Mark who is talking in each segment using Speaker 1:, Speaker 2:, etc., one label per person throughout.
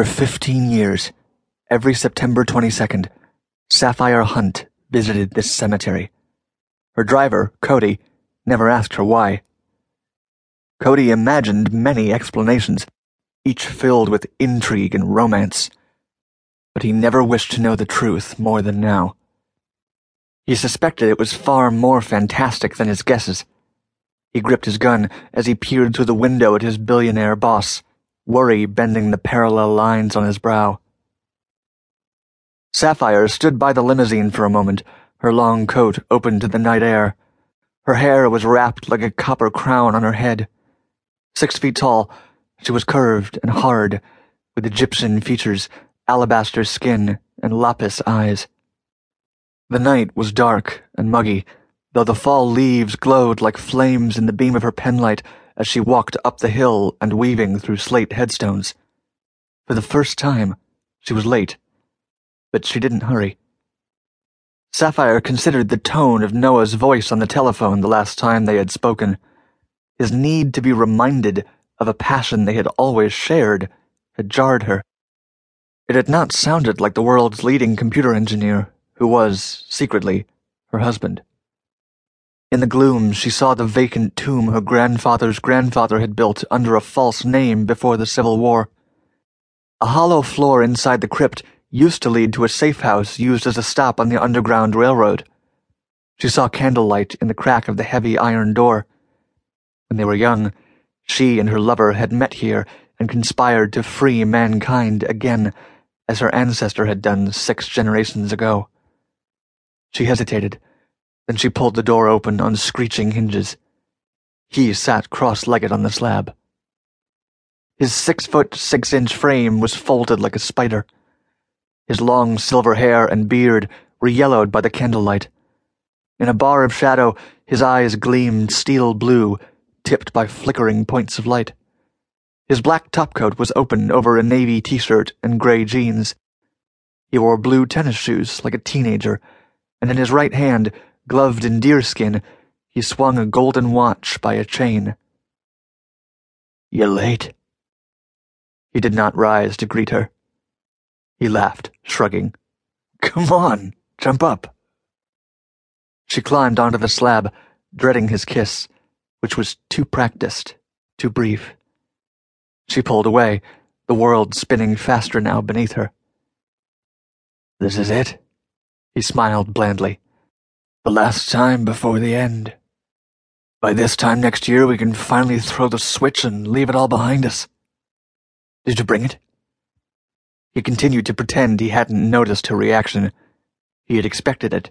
Speaker 1: For 15 years, every September 22nd, Sapphire Hunt visited this cemetery. Her driver, Cody, never asked her why. Cody imagined many explanations, each filled with intrigue and romance. But he never wished to know the truth more than now. He suspected it was far more fantastic than his guesses. He gripped his gun as he peered through the window at his billionaire boss, worry bending the parallel lines on his brow. Sapphire stood by the limousine for a moment, her long coat open to the night air. Her hair was wrapped like a copper crown on her head. Six feet tall, she was curved and hard, with Egyptian features, alabaster skin, and lapis eyes. The night was dark and muggy, though the fall leaves glowed like flames in the beam of her penlight as she walked up the hill and weaving through slate headstones. For the first time, she was late, but she didn't hurry. Sapphire considered the tone of Noah's voice on the telephone the last time they had spoken. His need to be reminded of a passion they had always shared had jarred her. It had not sounded like the world's leading computer engineer, who was, secretly, her husband. In the gloom, she saw the vacant tomb her grandfather's grandfather had built under a false name before the Civil War. A hollow floor inside the crypt used to lead to a safe house used as a stop on the Underground Railroad. She saw candlelight in the crack of the heavy iron door. When they were young, she and her lover had met here and conspired to free mankind again, as her ancestor had done six generations ago. She hesitated then she pulled the door open on screeching hinges. He sat cross-legged on the slab. His six-foot, six-inch frame was folded like a spider. His long silver hair and beard were yellowed by the candlelight. In a bar of shadow, his eyes gleamed steel blue, tipped by flickering points of light. His black topcoat was open over a navy t-shirt and gray jeans. He wore blue tennis shoes like a teenager, and in his right hand Gloved in deerskin, he swung a golden watch by a chain. You're late? He did not rise to greet her. He laughed, shrugging. Come on, jump up. She climbed onto the slab, dreading his kiss, which was too practiced, too brief. She pulled away, the world spinning faster now beneath her. This is it? He smiled blandly. The last time before the end. By this time next year, we can finally throw the switch and leave it all behind us. Did you bring it? He continued to pretend he hadn't noticed her reaction. He had expected it,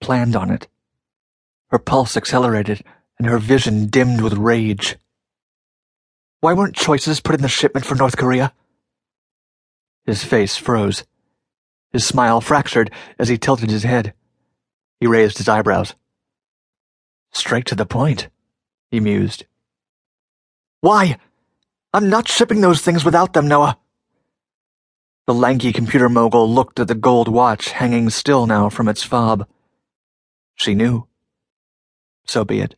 Speaker 1: planned on it. Her pulse accelerated, and her vision dimmed with rage. Why weren't choices put in the shipment for North Korea? His face froze. His smile fractured as he tilted his head. He raised his eyebrows. Straight to the point, he mused. Why? I'm not shipping those things without them, Noah. The lanky computer mogul looked at the gold watch hanging still now from its fob. She knew. So be it.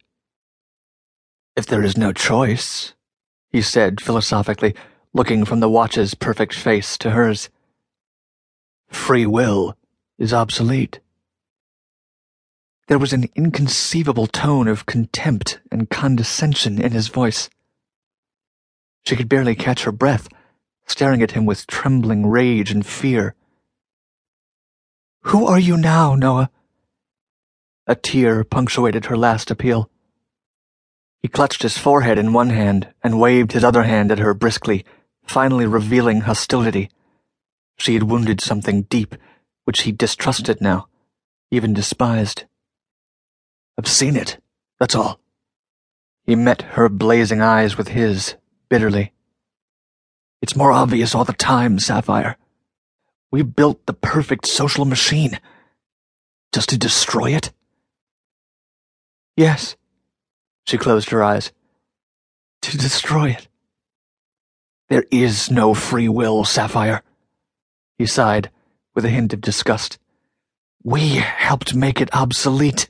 Speaker 1: If there is no choice, he said philosophically, looking from the watch's perfect face to hers, free will is obsolete. There was an inconceivable tone of contempt and condescension in his voice. She could barely catch her breath, staring at him with trembling rage and fear. Who are you now, Noah? A tear punctuated her last appeal. He clutched his forehead in one hand and waved his other hand at her briskly, finally revealing hostility. She had wounded something deep, which he distrusted now, even despised. I've seen it, that's all. He met her blazing eyes with his, bitterly. It's more obvious all the time, Sapphire. We built the perfect social machine. Just to destroy it? Yes. She closed her eyes. To destroy it. There is no free will, Sapphire. He sighed, with a hint of disgust. We helped make it obsolete.